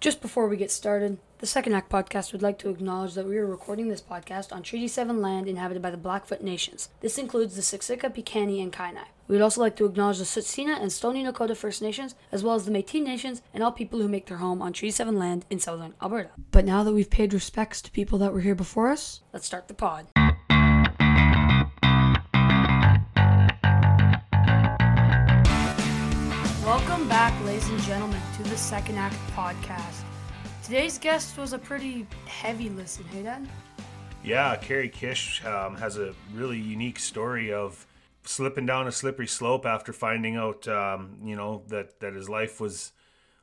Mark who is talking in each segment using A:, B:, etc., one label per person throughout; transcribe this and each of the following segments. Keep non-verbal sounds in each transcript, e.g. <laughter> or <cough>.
A: Just before we get started, the Second Act podcast would like to acknowledge that we are recording this podcast on Treaty 7 land inhabited by the Blackfoot Nations. This includes the Siksika, Piikani, and Kainai. We would also like to acknowledge the Tsuut'ina and Stoney Nakoda First Nations, as well as the Métis Nations and all people who make their home on Treaty 7 land in southern Alberta. But now that we've paid respects to people that were here before us, let's start the pod. Welcome back, ladies and gentlemen, to the Second Act podcast. Today's guest was a pretty heavy listen, hey, Dad?
B: Yeah, Cary Kish um, has a really unique story of slipping down a slippery slope after finding out, um, you know, that, that his life was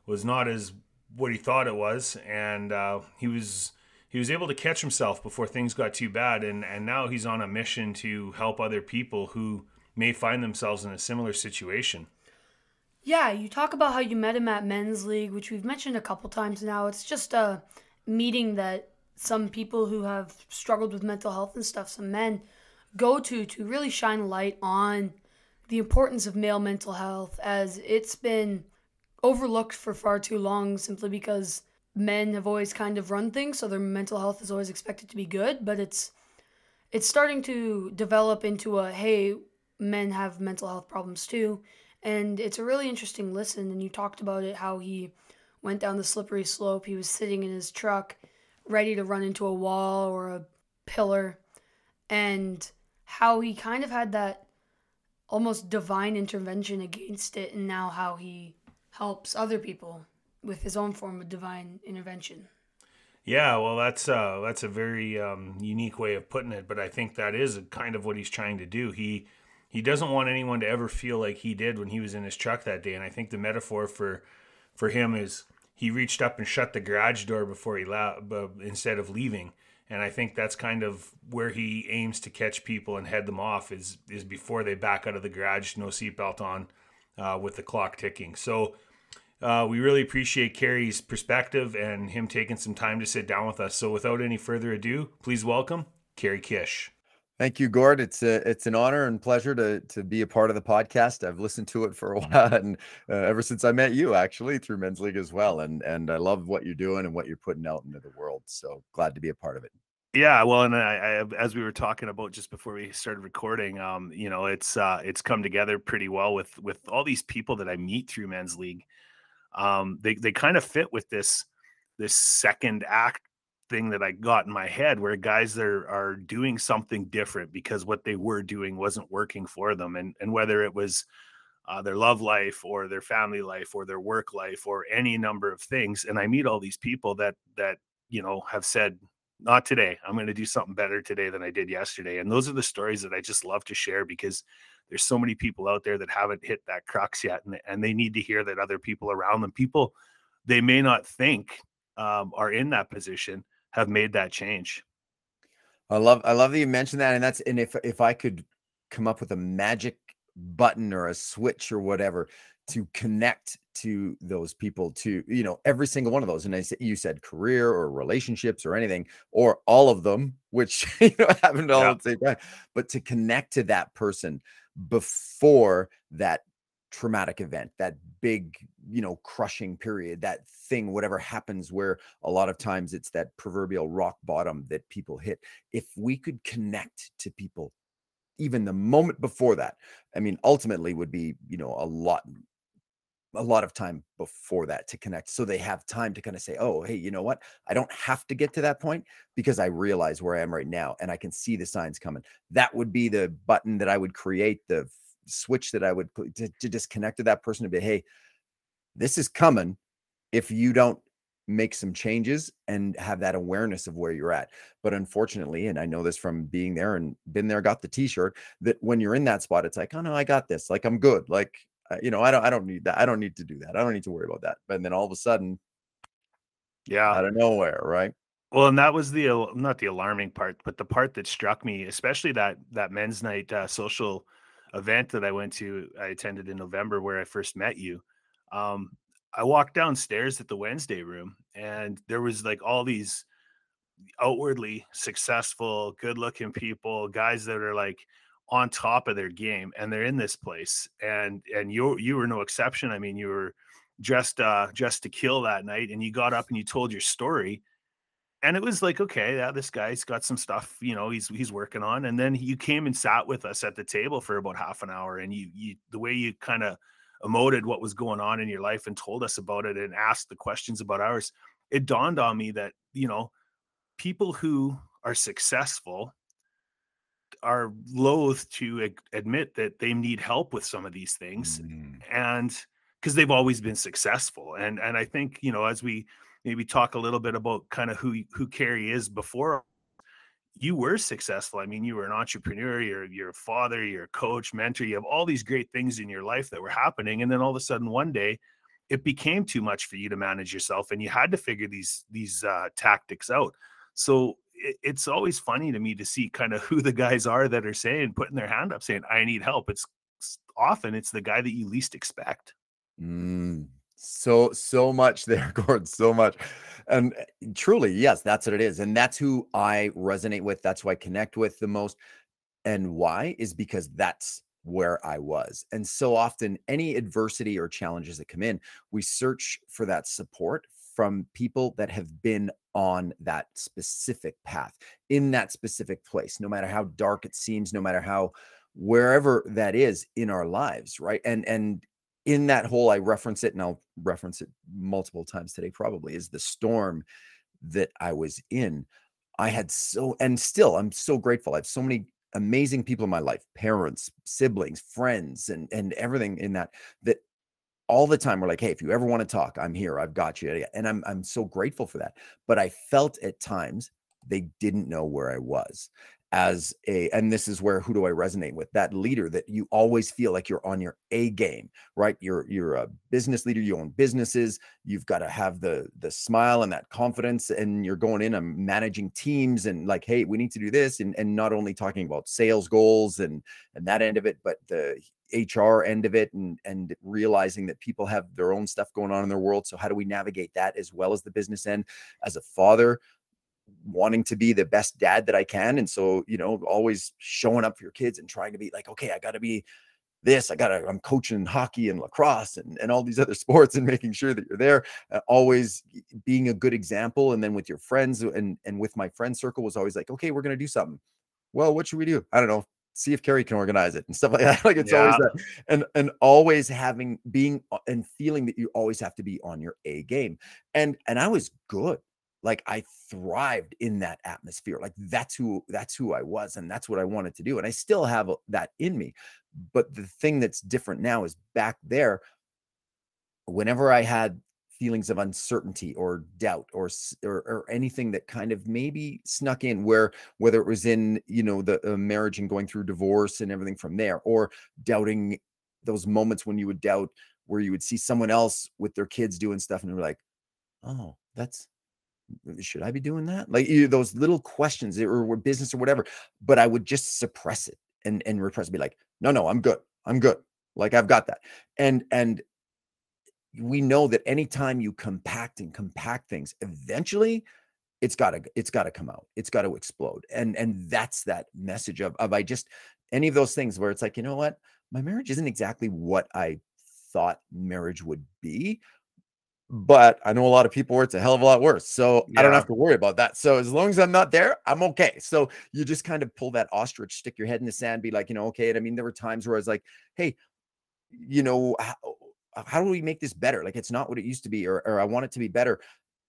B: was not as what he thought it was, and uh, he was he was able to catch himself before things got too bad, and and now he's on a mission to help other people who may find themselves in a similar situation.
A: Yeah, you talk about how you met him at Men's League, which we've mentioned a couple times now. It's just a meeting that some people who have struggled with mental health and stuff, some men, go to to really shine light on the importance of male mental health as it's been overlooked for far too long simply because men have always kind of run things so their mental health is always expected to be good but it's it's starting to develop into a hey men have mental health problems too and it's a really interesting listen and you talked about it how he went down the slippery slope he was sitting in his truck ready to run into a wall or a pillar and how he kind of had that almost divine intervention against it and now how he helps other people with his own form of divine intervention
B: Yeah, well, that's uh, that's a very um, unique way of putting it, but I think that is kind of what he's trying to do. He he doesn't want anyone to ever feel like he did when he was in his truck that day, and I think the metaphor for for him is he reached up and shut the garage door before he left, instead of leaving. And I think that's kind of where he aims to catch people and head them off is is before they back out of the garage, no seatbelt on, uh, with the clock ticking. So uh, we really appreciate Cary's perspective and him taking some time to sit down with us. So without any further ado, please welcome Cary Kish.
C: Thank you, Gord. It's a, it's an honor and pleasure to to be a part of the podcast. I've listened to it for a <laughs> while, and uh, ever since I met you, actually through Men's League as well. And and I love what you're doing and what you're putting out into the world. So glad to be a part of it.
B: Yeah, well, and I, I, as we were talking about just before we started recording, um, you know, it's uh, it's come together pretty well with with all these people that I meet through Men's League. Um, they they kind of fit with this this second act thing that I got in my head where guys that are, are doing something different because what they were doing wasn't working for them. And, and whether it was uh, their love life or their family life or their work life or any number of things. And I meet all these people that, that, you know, have said, not today. I'm going to do something better today than I did yesterday. And those are the stories that I just love to share because there's so many people out there that haven't hit that crux yet. And, and they need to hear that other people around them, people they may not think um, are in that position, have made that change.
C: I love I love that you mentioned that, and that's and if if I could come up with a magic button or a switch or whatever to connect to those people to you know every single one of those and I said you said career or relationships or anything or all of them which <laughs> you know happened all yeah. at the same time but to connect to that person before that traumatic event, that big, you know, crushing period, that thing, whatever happens, where a lot of times it's that proverbial rock bottom that people hit. If we could connect to people even the moment before that, I mean, ultimately would be, you know, a lot a lot of time before that to connect so they have time to kind of say oh hey you know what i don't have to get to that point because i realize where i am right now and i can see the signs coming that would be the button that i would create the switch that I would put to, to disconnect to that person to be, hey, this is coming if you don't make some changes and have that awareness of where you're at. But unfortunately, and I know this from being there and been there, got the t-shirt, that when you're in that spot, it's like, oh no, I got this. Like I'm good. Like, you know, I don't, I don't need that. I don't need to do that. I don't need to worry about that. But then all of a sudden,
B: yeah,
C: out of nowhere, right?
B: Well, and that was the not the alarming part, but the part that struck me, especially that that men's night uh, social event that I went to, I attended in November where I first met you. Um, I walked downstairs at the Wednesday room and there was like all these outwardly successful, good looking people, guys that are like on top of their game and they're in this place. And and you you were no exception. I mean, you were dressed uh dressed to kill that night and you got up and you told your story and it was like okay yeah this guy's got some stuff you know he's he's working on and then you came and sat with us at the table for about half an hour and you you the way you kind of emoted what was going on in your life and told us about it and asked the questions about ours it dawned on me that you know people who are successful are loath to admit that they need help with some of these things mm. and because they've always been successful and and i think you know as we maybe talk a little bit about kind of who who Cary is before you were successful. I mean you were an entrepreneur you're a father you're a coach mentor you have all these great things in your life that were happening and then all of a sudden one day it became too much for you to manage yourself and you had to figure these these uh, tactics out. So it, it's always funny to me to see kind of <laughs> who the guys are that are saying putting their hand up saying i need help. It's often it's the guy that you least expect.
C: Mm, so so much there <laughs> gord so much and eh, truly yes that's what it is and that's who i resonate with that's who i connect with the most and why is because that's where I was. And so often, any adversity or challenges that come in, we search for that support from people that have been on that specific path in that specific place, no matter how dark it seems, no matter how wherever that is in our lives, right? And and in that whole, I reference it and I'll reference it multiple times today, probably is the storm that I was in. I had so and still I'm so grateful. I have so many amazing people in my life, parents, siblings, friends, and and everything in that that all the time we're like, hey, if you ever want to talk, I'm here. I've got you. And I'm I'm so grateful for that. But I felt at times they didn't know where I was as a and this is where who do i resonate with? That leader that you always feel like you're on your a game right? You're you're a business leader you own businesses you've got to have the the smile and that confidence and you're going in and managing teams and like hey we need to do this and and not only talking about sales goals and and that end of it but the HR end of it and and realizing that people have their own stuff going on in their world. So how do we navigate that as well as the business end? As a father wanting to be the best dad that I can. And so, you know, always showing up for your kids and trying to be like, okay, I got to be this. I got to, I'm coaching hockey and lacrosse and, and all these <laughs> other sports and making sure that you're there, uh, always being a good example. And then with your friends and, and with my friend circle was always like, okay, we're going to do something. Well, what should we do? I don't know. See if Cary can organize it and stuff like that. <laughs> Like it's yeah. always that. And, and always having, being uh, and feeling that you always have to be on your A game. And, and I was good like I thrived in that atmosphere. Like that's who that's who I was and that's what I wanted to do. And I still have that in me. But the thing that's different now is back there whenever I had feelings of uncertainty or doubt or, or, or anything that kind of maybe snuck in where whether it was in you know the uh, marriage and going through divorce and everything from there or doubting those moments when you would doubt where you would see someone else with their kids doing stuff and you're like oh that's should I be doing that? Like those little questions eh, or, business or whatever. But I would just suppress it and and repress, be like, no, no, I'm good. I'm good. Like I've got that. And and we know that anytime you compact and compact things, eventually it's gotta it's gotta come out. It's got to explode. And and that's that message of of I just any of those things where it's like, you know what? My marriage isn't exactly what I thought marriage would be, but I know a lot of people where it's a hell of a lot worse. So yeah. I don't have to worry about that. So as long as I'm not there, I'm okay. So you just kind of pull that ostrich, stick your head in the sand, be like, you know, okay. And I mean, there were times where I was like, hey, you know, how, how do we make this better? Like it's not what it used to be, or, or I want it to be better.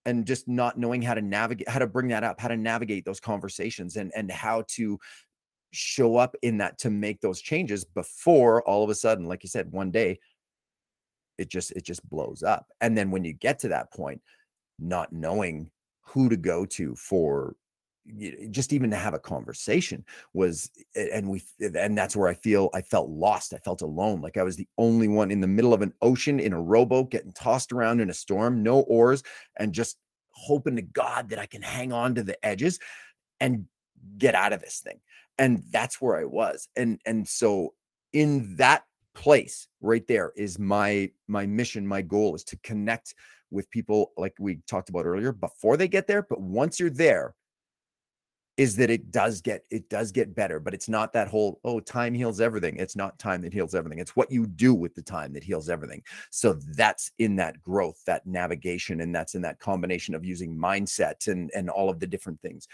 C: And just not knowing how to navigate, how to bring that up, how to navigate those conversations and and how to show up in that to make those changes before all of a sudden, like you said, one day it just it just blows up. And then when you get to that point not knowing who to go to for just even to have a conversation was and we and that's where i feel i felt lost i felt alone like i was the only one in the middle of an ocean in a rowboat getting tossed around in a storm no oars and just hoping to god that i can hang on to the edges and get out of this thing. And that's where i was. And and so in that place right there is my my mission my goal is to connect with people like we talked about earlier before they get there but once you're there is that it does get it does get better but it's not that whole oh time heals everything. It's not time that heals everything. It's what you do with the time that heals everything. So that's in that growth that navigation and that's in that combination of using mindset and and all of the different things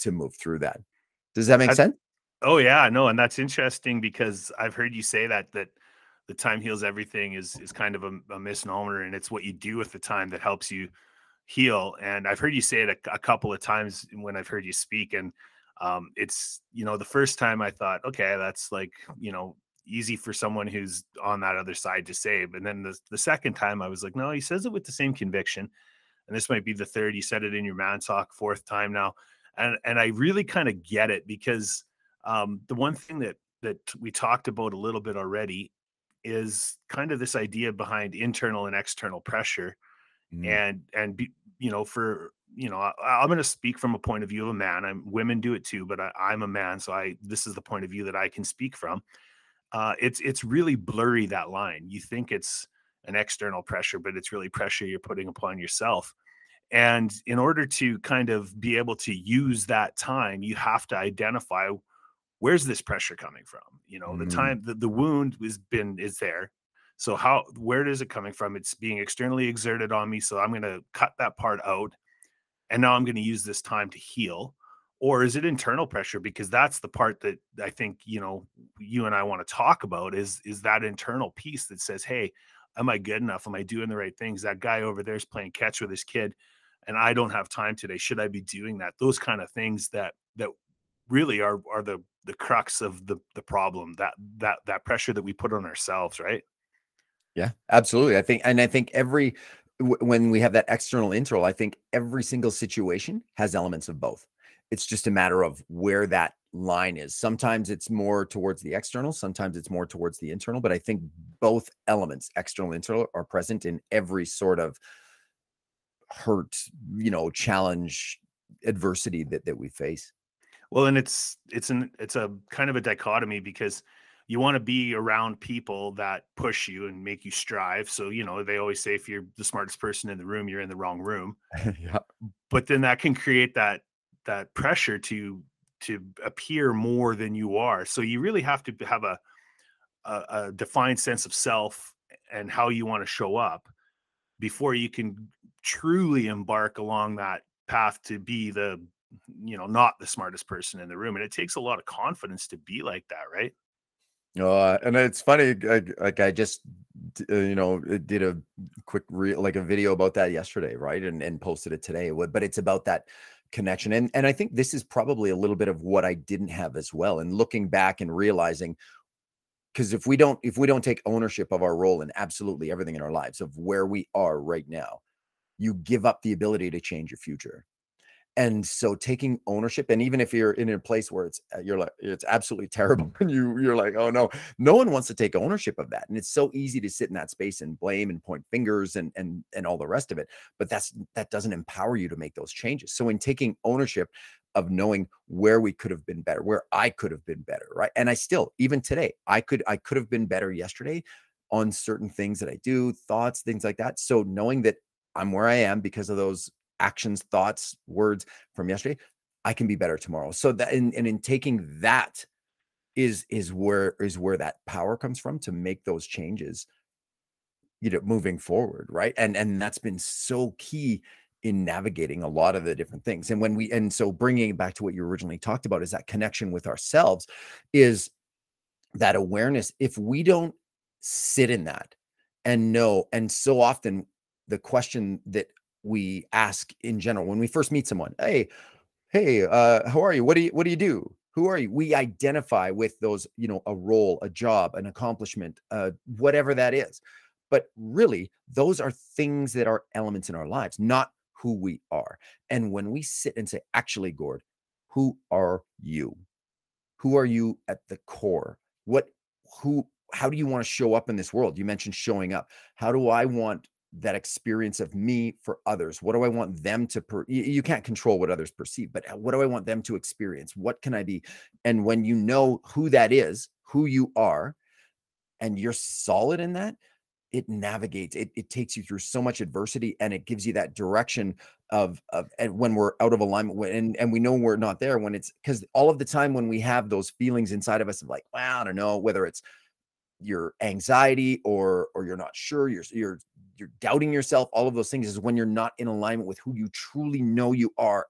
C: to move through that. Does that make I, sense?
B: Oh yeah no and that's interesting because i've heard you say that that the time heals everything is is kind of a, a misnomer and it's what you do with the time that helps you heal. And I've heard you say it a, a couple of times when I've heard you speak. And um, it's, you know, the first time I thought, okay, that's like, you know, easy for someone who's on that other side to say. But then the, the second time I was like, no, he says it with the same conviction. And this might be the third. You said it in your man talk, fourth time now. And, and I really kind of get it because um, the one thing that, that we talked about a little bit already is kind of this idea behind internal and external pressure mm. and and be, you know for you know I, am going to speak from a point of view of a man i'm women do it too but I, am a man so i this is the point of view that i can speak from uh, it's it's really blurry that line you think it's an external pressure but it's really pressure you're putting upon yourself and in order to kind of be able to use that time you have to identify where's this pressure coming from you know mm. the time the, the wound has been is there so how where is it coming from? It's being externally exerted on me. So I'm going to cut that part out. And now I'm going to use this time to heal. Or is it internal pressure? Because that's the part that I think, you know, you and I want to talk about is is that internal piece that says, Hey, am I good enough? Am I doing the right things? That guy over there is playing catch with his kid and I don't have time today. Should I be doing that? Those kind of things that that really are are the the crux of the the problem that that that pressure that we put on ourselves right
C: yeah, absolutely. I think, and I think every when we have that external internal, I think every single situation has elements of both. It's just a matter of where that line is. Sometimes it's more towards the external, sometimes it's more towards the internal, but I think both elements, external internal, are present in every sort of hurt, you know, challenge, adversity that that we face.
B: Well, and it's it's an it's a kind of a dichotomy because you want to be around people that push you and make you strive. So, you know, they always say if you're the smartest person in the room, you're in the wrong room. <laughs> yeah. But then that can create that that pressure to to appear more than you are. So you really have to have a a, a defined sense of self and how you want to show up before you can truly embark along that path to be the you know not the smartest person in the room and it takes a lot of confidence to be like that right
C: uh, and it's funny, like, like I just, uh, you know, did a quick re- like a video about that yesterday, right? And and posted it today. But it's about that connection, and and I think this is probably a little bit of what I didn't have as well. And looking back and realizing, because if we don't if we don't take ownership of our role in absolutely everything in our lives of where we are right now, you give up the ability to change your future and so taking ownership and even if you're in a place where it's uh, you're like it's absolutely terrible <laughs> and you you're like oh no no one wants to take ownership of that and it's so easy to sit in that space and blame and point fingers and and and all the rest of it but that's that doesn't empower you to make those changes. So in taking ownership of knowing where we could have been better where i could have been better right? And i still even today i could i could have been better yesterday on certain things that i do thoughts things like that. So knowing that i'm where i am because of those actions, thoughts, words from yesterday, I can be better tomorrow. So that and, and in taking that is is where is where that power comes from to make those changes you know moving forward right? And and that's been so key in navigating a lot of the different things. And when we and so bringing back to what you originally talked about is that connection with ourselves is that awareness. If we don't sit in that and know and so often the question that we ask in general when we first meet someone hey hey uh how are you? What do you what do you do? Who are you? We identify with those you know a role a job an accomplishment uh whatever that is. But really those are things that are elements in our lives not who we are. And when we sit and say actually gord who are you? Who are you at the core? What who how do you want to show up in this world? You mentioned showing up. How do i want that experience of me for others? What do i want them to per- you, you, can't control what others perceive but uh, what do i want them to experience? What can i be? And when you know who that is who you are and you're solid in that it navigates it, it takes you through so much adversity and it gives you that direction of of and when we're out of alignment when, and and we know we're not there when it's because all of the time when we have those feelings inside of us of like well i don't know whether it's your anxiety or or you're not sure you're you're you're doubting yourself all of those things is when you're not in alignment with who you truly know you are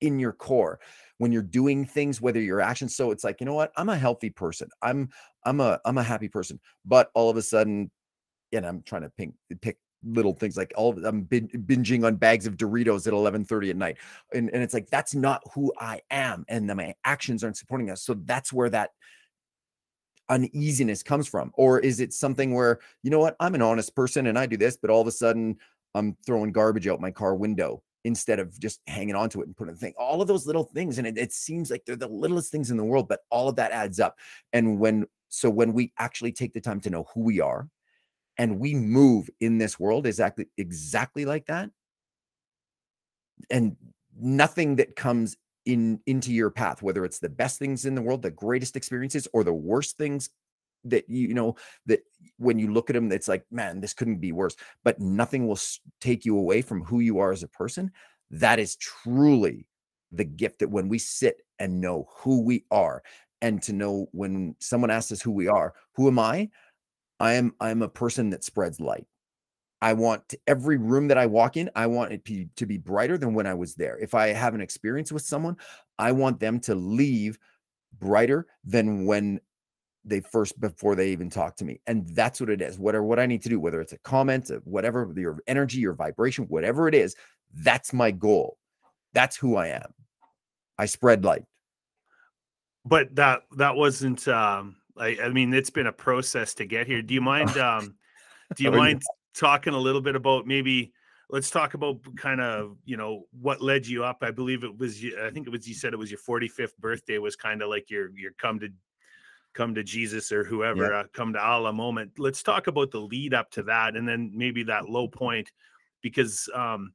C: in your core. When you're doing things whether your actions so it's like you know what? I'm a healthy person. I'm i'm a i'm a happy person. But all of a sudden and i'm trying to pick pick little things like all I'm bin- binging on bags of Doritos at 11:30 at night and and it's like that's not who I am and then my actions aren't supporting us. So that's where that uneasiness comes from? Or is it something where you know what? I'm an honest person and I do this but all of a sudden I'm throwing garbage out my car window instead of just hanging on to it and putting the thing all of those little things and it, it seems like they're the littlest things in the world but all of that adds up. And when so when we actually take the time to know who we are and we move in this world exactly exactly like that and nothing that comes in into your path whether it's the best things in the world the greatest experiences or the worst things that you know that when you look at them it's like man this couldn't be worse. But nothing will take you away from who you are as a person. That is truly the gift that when we sit and know who we are and to know when someone asks us who we are who am i? I am i'm a person that spreads light I want every room that I walk in, I want it be, to be brighter than when I was there. If I have an experience with someone, I want them to leave brighter than when they first before they even talk to me. And that's what it is. Whatever what I need to do, whether it's a comment, whatever your energy, your vibration, whatever it is, that's my goal. That's who I am. I spread light.
B: But that that wasn't um I, I mean it's been a process to get here. Do you <laughs> mind um do you mind talking a little bit about maybe let's talk about kind of you know what led you up. I believe it was i think it was you said it was your 45th birthday was kind of like your your come to come to jesus or whoever yeah. uh, come to allah moment. Let's talk about the lead up to that and then maybe that low point because um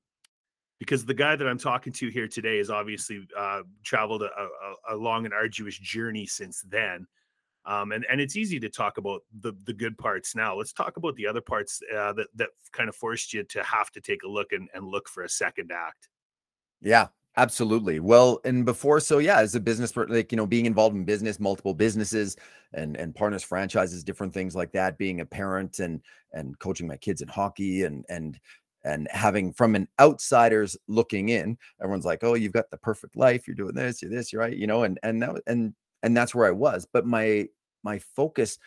B: because the guy that i'm talking to here today has obviously uh traveled a, a, a long and arduous journey since then um, and and it's easy to talk about the the good parts now. Let's talk about the other parts uh, that that kind of forced you to have to take a look and, and look for a second act.
C: Yeah, absolutely. Well, and before, so yeah, as a business, like you know, being involved in business, multiple businesses, and and partners, franchises, different things like that. Being a parent and and coaching my kids in hockey and and and having from an outsider's looking in, everyone's like, "Oh, you've got the perfect life. You're doing this. You're this. You're right." You know, and and that and and that's where I was. But my my focus,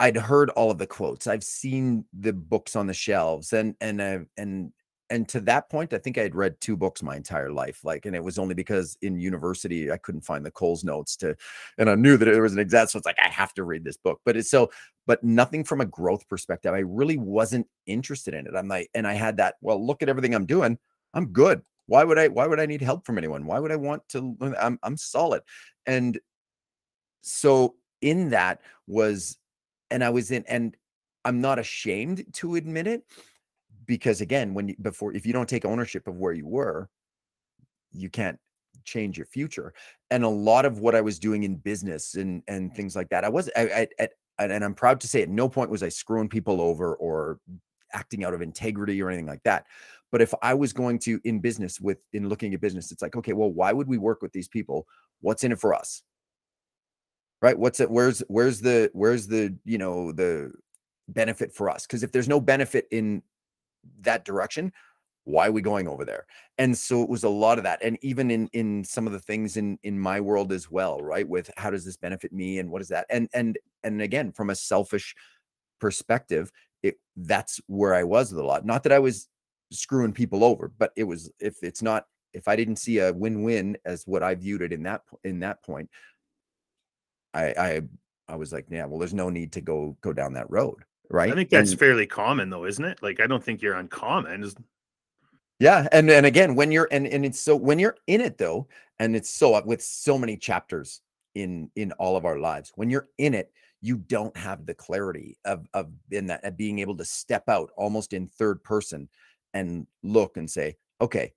C: I'd heard all of the quotes. I've seen the books on the shelves, and and uh, and and to that point, I think I had read two books my entire life. Like, and it was only because in university I couldn't find the Coles notes to, and I knew that there was an exact. So it's like I have to read this book. But it's so, but nothing from a growth perspective. I really wasn't interested in it. I'm like, and I had that. Well, look at everything I'm doing. I'm good. Why would I? Why would I need help from anyone? Why would I want to? I'm I'm solid. And so in that was and i was in and i'm not ashamed to admit it because again when you before if you don't take ownership of where you were you can't change your future. And a lot of what i was doing in business and and things like that i was I, I, I and i'm proud to say at no point was i screwing people over or acting out of integrity or anything like that. But if i was going to in business with in looking at business it's like okay well why would we work with these people? What's in it for us right? What's it where's where's the where's the you know the benefit for us? Because if there's no benefit in that direction why are we going over there? And so it was a lot of that and even in in some of the things in in my world as well right with how does this benefit me and what is that? And and and again from a selfish perspective it that's where i was with a lot. Not that i was screwing people over but it was if it's not if i didn't see a win-win as what i viewed it in that in that point I I I was like, yeah, well, there's no need to go go down that road, right?
B: I think that's and, fairly common though, isn't it? Like I don't think you're uncommon.
C: Yeah, and and again, when you're and and it's so when you're in it though, and it's so uh, with so many chapters in in all of our lives, when you're in it, you don't have the clarity of of in that of being able to step out almost in third person and look and say, okay,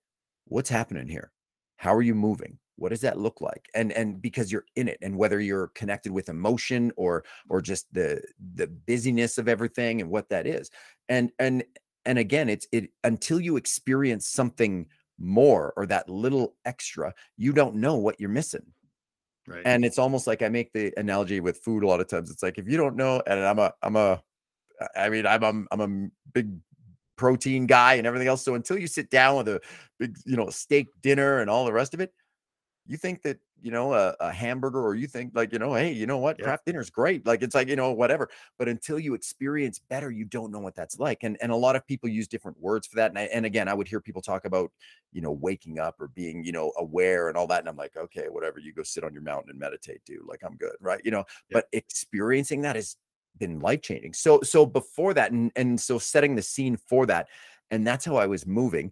C: what's happening here? How are you moving? What does that look like? And and because you're in it and whether you're connected with emotion or or just the the busyness of everything and what that is. And and and again it's it until you experience something more or that little extra you don't know what you're missing.
B: Right.
C: and it's almost like i make the analogy with food a lot of times. It's like if you don't know and i'm a i'm a i mean i'm a, i'm a big protein guy and everything else. So until you sit down with a big you know steak dinner and all the rest of it you think that you know a, a hamburger or you think like you know hey you know what
B: Yeah.
C: craft is great like it's like you know whatever but until you experience better you don't know what that's like and and a lot of people use different words for that and, I, and again i would hear people talk about you know waking up or being you know aware and all that and i'm like okay whatever you go sit on your mountain and meditate dude like i'm good right you know
B: Yeah.
C: but experiencing that has been life changing so so before that and and so setting the scene for that and that's how i was moving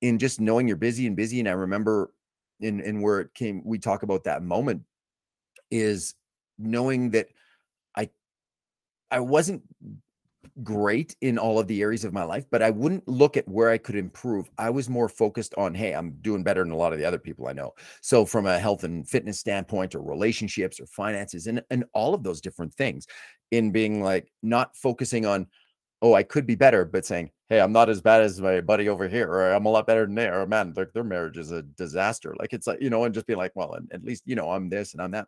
C: in just knowing you're busy and busy and i remember in in where it came we talk about that moment is knowing that i i wasn't great in all of the areas of my life but i wouldn't look at where i could improve. I was more focused on hey i'm doing better than a lot of the other people i know. So from a health and fitness standpoint or relationships or finances and and all of those different things in being like not focusing on oh i could be better but saying hey i'm not as bad as my buddy over here or i'm a lot better than they or man their, their marriage is a disaster. Like it's like you know and just be like well at least you know i'm this and i'm that.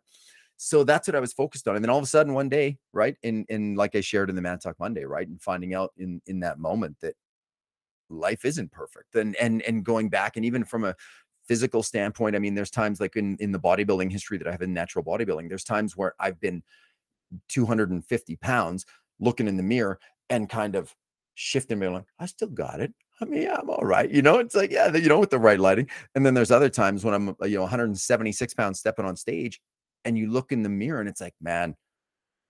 C: So that's what i was focused on and then all of a sudden one day right in in like i shared in the man talk monday right and finding out in in that moment that life isn't perfect and and and going back and even from a physical standpoint i mean there's times like in in the bodybuilding history that i have in natural bodybuilding there's times where i've been 250 pounds looking in the mirror and kind of shifting me like i still got it. I mean yeah, i'm all right you know? It's like yeah you know with the right lighting. And then there's other times when i'm uh, you know 176 pounds stepping on stage and you look in the mirror and it's like man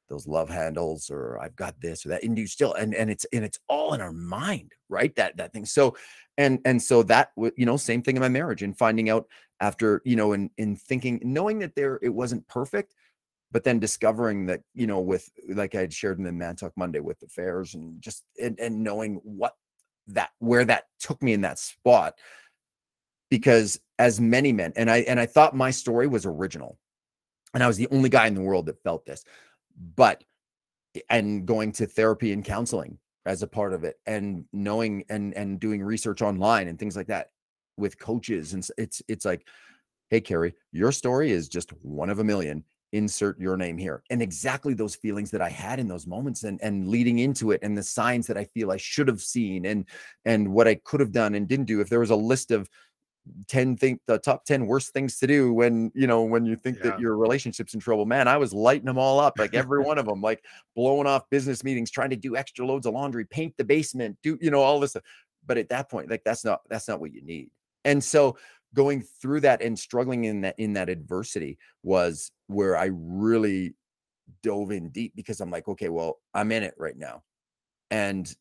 C: those love handles or i've got this or that and you still and and it's and it's all in our mind right? That that thing. So and and so that you know same thing in my marriage and finding out after you know in in thinking knowing that there it wasn't perfect but then discovering that you know with like i had shared in the man talk monday with the fairs and just and, and knowing what that where that took me in that spot because as many men and i and i thought my story was original and i was the only guy in the world that felt this but eh, and going to therapy and counseling as a part of it and knowing and and doing research online and things like that with coaches and it's it's like hey Cary your story is just one of a million insert your name here and exactly those feelings that i had in those moments and and leading into it and the signs that i feel i should have seen and and what i could have done and didn't do. If there was a list of 10 think the top 10 worst things to do when you know when you think
B: Yeah.
C: that your relationship's in trouble man i was lighting them all up like every one of them like blowing off business meetings trying to do extra loads of laundry paint the basement do you know all this stuff. But at that point like that's not that's not what you need. And so going through that and struggling in that in that adversity was where i really dove in deep because i'm like okay well i'm in it right now. And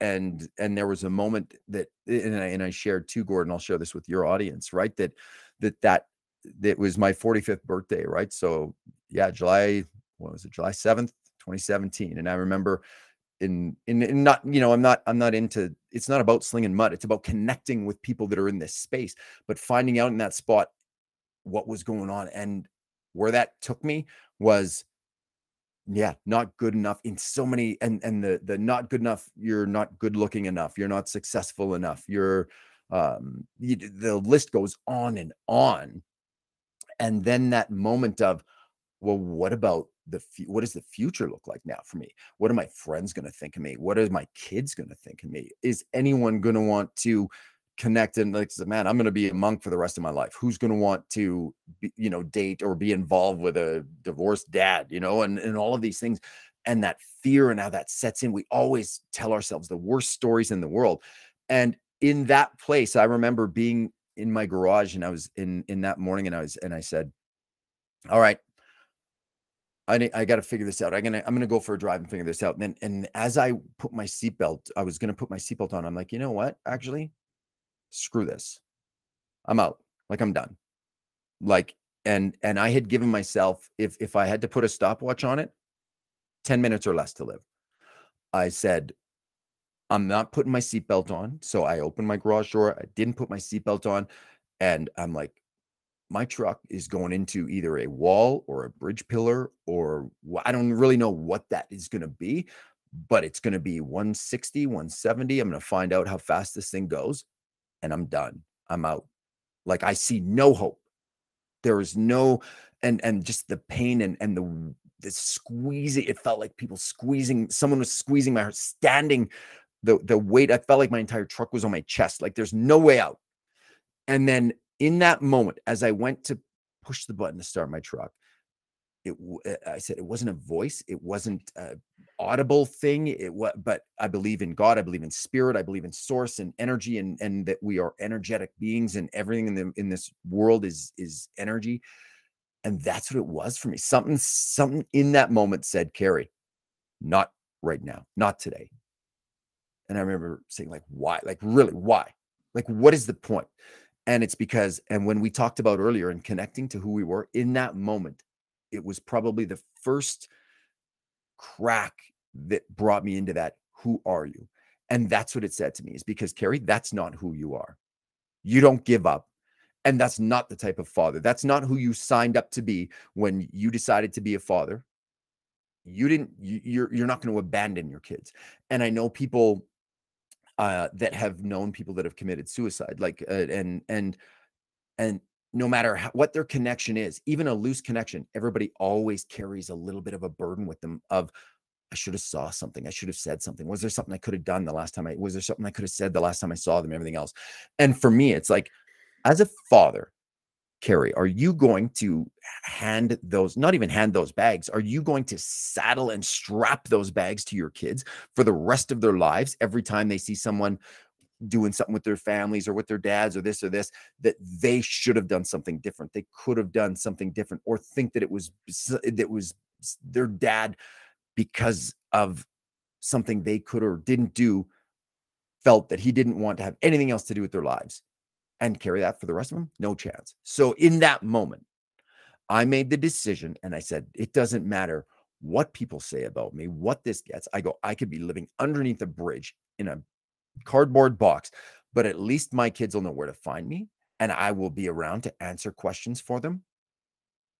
C: and and there was a moment that and I, and I shared too gordon i'll share this with your audience right that that that that was my 45th birthday right? So yeah july what was it? July 7th 2017 and i remember in, in in not you know i'm not i'm not into it's not about slinging mud it's about connecting with people that are in this space but finding out in that spot what was going on and where that took me was yeah not good enough in so many and and the the not good enough you're not good looking enough you're not successful enough you're um you, the list goes on and on. And then that moment of well what about the what does the future look like now for me? What are my friends going to think of me? What are my kids going to think of me? Is anyone going to want to connect and like man i'm going to be a monk for the rest of my life. Who's going to want to be, you know date or be involved with a divorced dad you know and and all of these things and that fear and how that sets in we always tell ourselves the worst stories in the world. And in that place i remember being in my garage and i was in in that morning and i was and i said all right I I got to figure this out. I'm gonna I'm gonna go for a drive and figure this out. And then and as I put my seatbelt, I was gonna put my seatbelt on. I'm like, you know what? Actually, screw this. I'm out. Like I'm done. Like and and I had given myself if if I had to put a stopwatch on it, 10 minutes or less to live. I said, I'm not putting my seatbelt on. So I opened my garage door. I didn't put my seatbelt on. And I'm like, my truck is going into either a wall or a bridge pillar or I don't really know what that is going to be, but it's going to be 160, 170. I'm going to find out how fast this thing goes and I'm done. I'm out. Like I see no hope. There is no and and just the pain and and the the squeezing it felt like people squeezing someone was squeezing my heart standing the the weight i felt like my entire truck was on my chest like there's no way out and then in that moment as i went to push the button to start my truck it eh, i said it wasn't a voice it wasn't a audible thing it was but i believe in god i believe in spirit i believe in source and energy and and that we are energetic beings and everything in the in this world is is energy and that's what it was for me. Something something in that moment said Cary not right now not today. And i remember saying like why? Like really why? Like what is the point and it's because and when we talked about earlier and connecting to who we were in that moment it was probably the first crack that brought me into that who are you? And that's what it said to me is because Cary that's not who you are. You don't give up. And that's not the type of father that's not who you signed up to be when you decided to be a father. You didn't you, you're you're not going to abandon your kids. And i know people uh that have known people that have committed suicide like uh, and and and no matter how, what their connection is even a loose connection everybody always carries a little bit of a burden with them of I should have saw something. I should have said something. Was there something I could have done the last time I was there something I could have said the last time I saw them, everything else. And for me, it's like as a father, Cary, are you going to hand those, not even hand those bags, are you going to saddle and strap those bags to your kids for the rest of their lives every time they see someone doing something with their families or with their dads or this or this that they should have done something different? They could have done something different or think that it was that was their dad because of something they could or didn't do felt that he didn't want to have anything else to do with their lives and carry that for the rest of them? No chance. So in that moment, I made the decision and I said, it doesn't matter what people say about me, what this gets. I go, I could be living underneath a bridge in a cardboard box, but at least my kids will know where to find me and I will be around to answer questions for them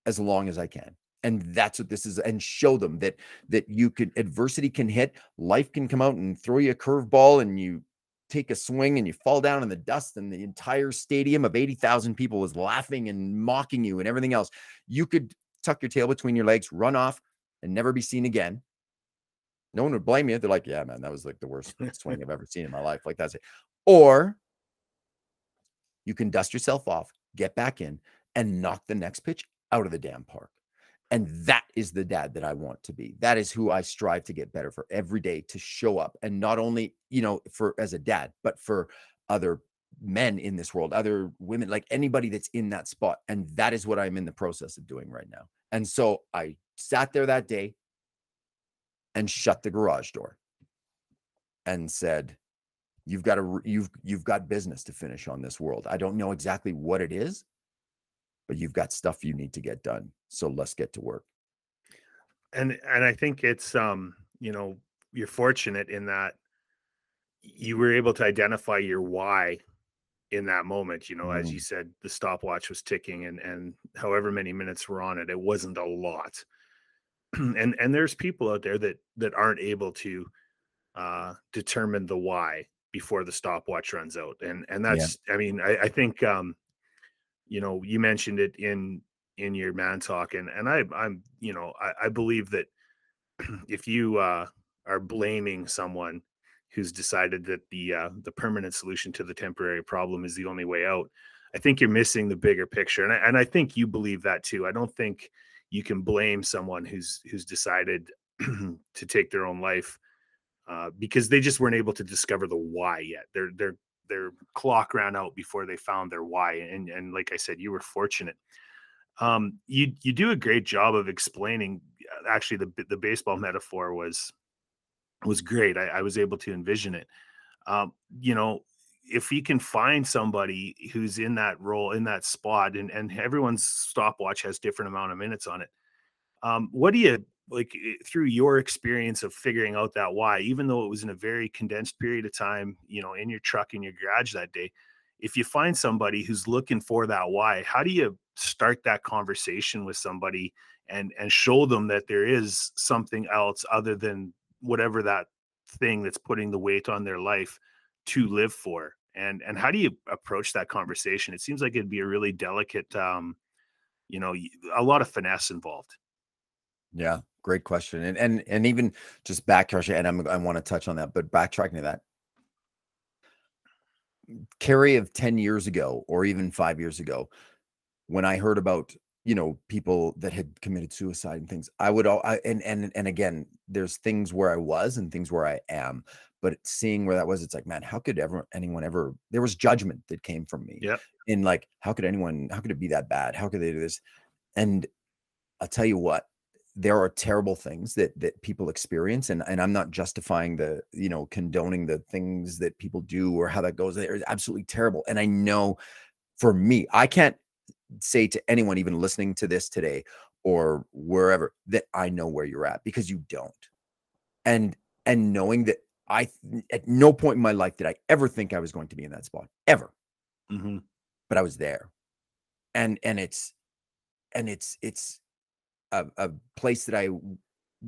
C: as long as I can. And that's what this is, and show them that that you can adversity can hit, life can come out and throw you a curveball, and you take a swing and you fall down in the dust and the entire stadium of 80,000 people is laughing and mocking you and everything else, you could tuck your tail between your legs, run off and never be seen again. No one would blame you. They're like, yeah, man, that was like the worst swing I've ever seen in my life. Like that's it. Or you can dust yourself off, get back in and knock the next pitch out of the damn park. And that is the dad that I want to be. That is who I strive to get better for every day to show up and not only, you know, for as a dad, but for other men in this world, other women, like anybody that's in that spot. And that is what I'm in the process of doing right now. And so I sat there that day and shut the garage door and said, you've got to you've you've got business to finish on this world. I don't know exactly what it is, but you've got stuff you need to get done. So let's get to work.
B: And and I think it's um, you know, you're fortunate in that you were able to identify your why in that moment you know mm. as you said the stopwatch was ticking and and however many minutes were on it it wasn't a lot <clears throat> and and there's people out there that that aren't able to uh determine the why before the stopwatch runs out and and that's yeah. i mean I, I think um you know you mentioned it in in your man talk and and i i'm you know i, I believe that <clears throat> if you uh are blaming someone who's decided that the uh the permanent solution to the temporary problem is the only way out i think you're missing the bigger picture and I, and I think you believe that too i don't think you can blame someone who's who's decided <clears throat> to take their own life uh, because they just weren't able to discover the why yet. They're they're their clock ran out before they found their why. And and like I said, you were fortunate. Um, you you do a great job of explaining. Uh, actually, the the baseball metaphor was was great. I, I was able to envision it. Um, you know, if you can find somebody who's in that role in that spot, and and everyone's stopwatch has different amount of minutes on it. Um, what do you like eh, through your experience of figuring out that why even though it was in a very condensed period of time you know in your truck in your garage that day if you find somebody who's looking for that why, how do you start that conversation with somebody and and show them that there is something else other than whatever that thing that's putting the weight on their life to live for? And and how do you approach that conversation? It seems like it'd be a really delicate um you know a lot of finesse involved
C: yeah great question and and and even just backtracking and I'm, i want to touch on that but backtracking to that mm, Cary of 10 years ago or even five years ago when i heard about you know people that had committed suicide and things i would all I, and and and again there's things where i was and things where i am but seeing where that was it's like man how could ever anyone ever there was judgment that came from me
B: yeah
C: in like how could anyone how could it be that bad? How could they do this? And i'll tell you what there are terrible things that that people experience and and i'm not justifying the you know condoning the things that people do or how that goes there is absolutely terrible and i know for me i can't say to anyone even listening to this today or wherever that I know where you're at because you don't. And and knowing that I at no point in my life did I ever think I was going to be in that spot ever.
B: Mm-hmm.
C: But I was there. And and it's and it's it's a, a place that I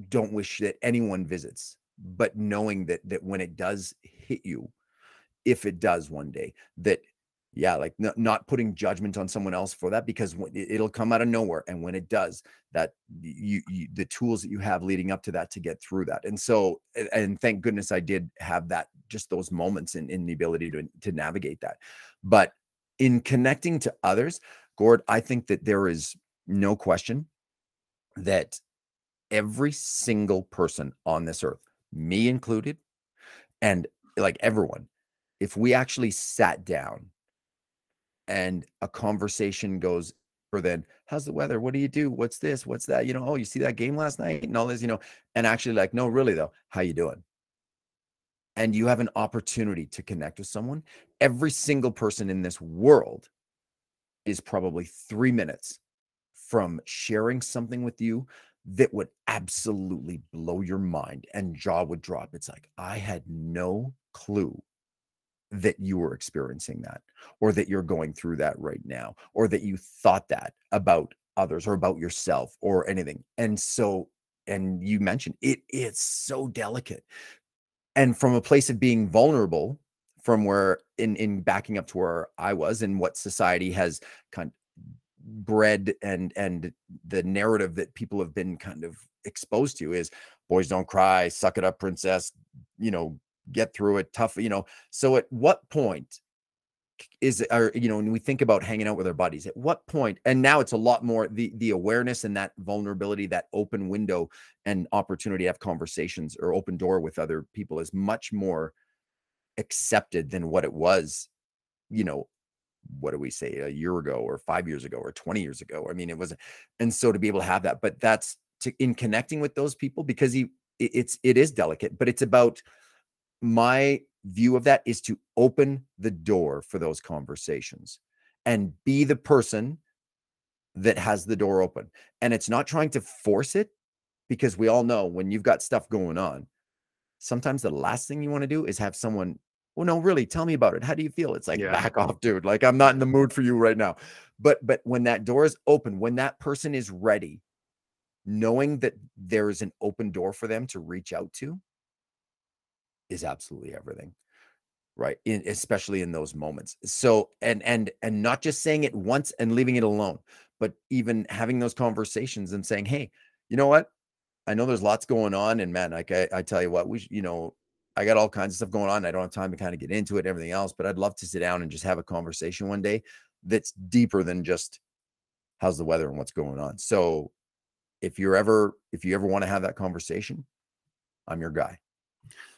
C: don't wish that anyone visits, but knowing that that when it does hit you, if it does one day, that yeah like n- not putting judgment on someone else for that because it'll come out of nowhere and when it does that you, you, the tools that you have leading up to that to get through that. And so and thank goodness i did have that just those moments in, in the ability to, to navigate that. But in connecting to others gord i think that there is no question that every single person on this earth me included and like everyone if we actually sat down and a conversation goes for then how's the weather? What do you do? What's this? What's that? You know oh you see that game last night? and all this you know and actually like no really though. How you doing? And you have an opportunity to connect with someone every single person in this world is probably three minutes from sharing something with you that would absolutely blow your mind and jaw would drop. It's like i had no clue that you were experiencing that or that you're going through that right now or that you thought that about others or about yourself or anything. And so and you mentioned it it's so delicate. And from a place of being vulnerable from where in in backing up to where i was and what society has kind bred and and the narrative that people have been kind of exposed to is boys don't cry suck it up princess you know get through it tough you know? So at what point is or you know when we think about hanging out with our buddies at what point and now it's a lot more the the awareness and that vulnerability that open window and opportunity to have conversations or open door with other people is much more accepted than what it was you know what do we say a year ago or 5 years ago or 20 years ago i mean it was and so to be able to have that but that's to in connecting with those people because he it's it is delicate but it's about my view of that is to open the door for those conversations and be the person that has the door open. And it's not trying to force it because we all know when you've got stuff going on, sometimes the last thing you want to do is have someone, well, no, really, tell me about it. How do you feel? It's like, yeah. back off, dude. Like, I'm not in the mood for you right now. But, but when that door is open, when that person is ready, knowing that there is an open door for them to reach out to, is absolutely everything right in, especially in those moments so and and and not just saying it once and leaving it alone but even having those conversations and saying hey you know what i know there's lots going on and man like i, I tell you what we you know i got all kinds of stuff going on i don't have time to kind of get into it and everything else but i'd love to sit down and just have a conversation one day that's deeper than just how's the weather and what's going on so if you're ever if you ever want to have that conversation i'm your guy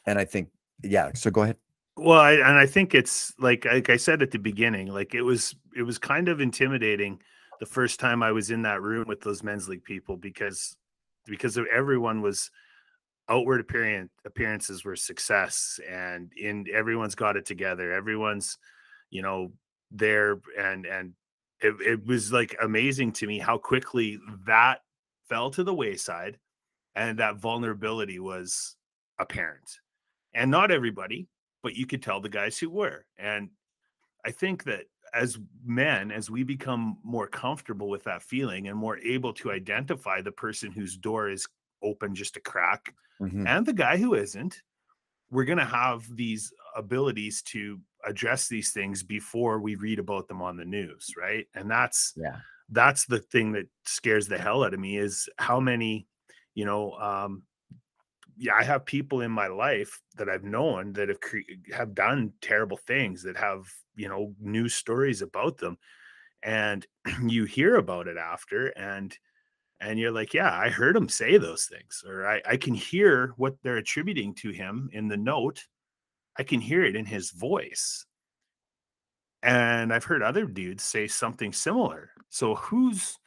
C: and I think, yeah. So go ahead.
B: Well, I, and I think it's like like I said at the beginning, like it was it was kind of intimidating the first time I was in that room with those men's league people because because everyone was outward appearance appearances were success and in everyone's got it together everyone's you know there and and it, it was like amazing to me how quickly that fell to the wayside and that vulnerability was apparent and not everybody, but you could tell the guys who were. And I think that as men, as we become more comfortable with that feeling and more able to identify the person whose door is open just a crack mm-hmm. and the guy who isn't, we're going to have these abilities to address these things before we read about them on the news, right? And that's
C: yeah,
B: that's the thing that scares the hell out of me is how many, you know, um, yeah, I have people in my life that I've known that have cre- have done terrible things that have you know news stories about them, and <clears throat> you hear about it after, and and you're like, yeah, I heard him say those things, or I, I can hear what they're attributing to him in the note. I can hear it in his voice. And I've heard other dudes say something similar. So who's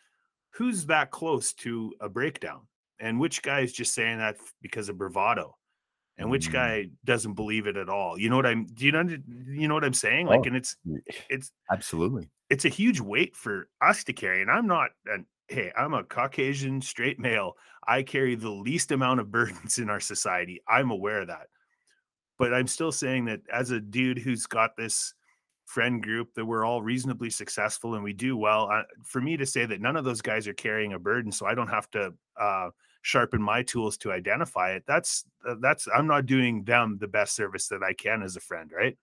B: who's that close to a breakdown? and which guy is just saying that because of bravado and which mm. guy doesn't believe it at all you know what i'm do you know you know what i'm saying like oh, and it's it's
C: absolutely
B: it's a huge weight for us to carry and i'm not an hey i'm a caucasian straight male. I carry the least amount of burdens in our society. I'm aware of that. But i'm still saying that as a dude who's got this friend group that we're all reasonably successful and we do well for me to say that none of those guys are carrying a burden so i don't have to uh, sharpen my tools to identify it that's uh, that's i'm not doing them the best service that i can as a friend right?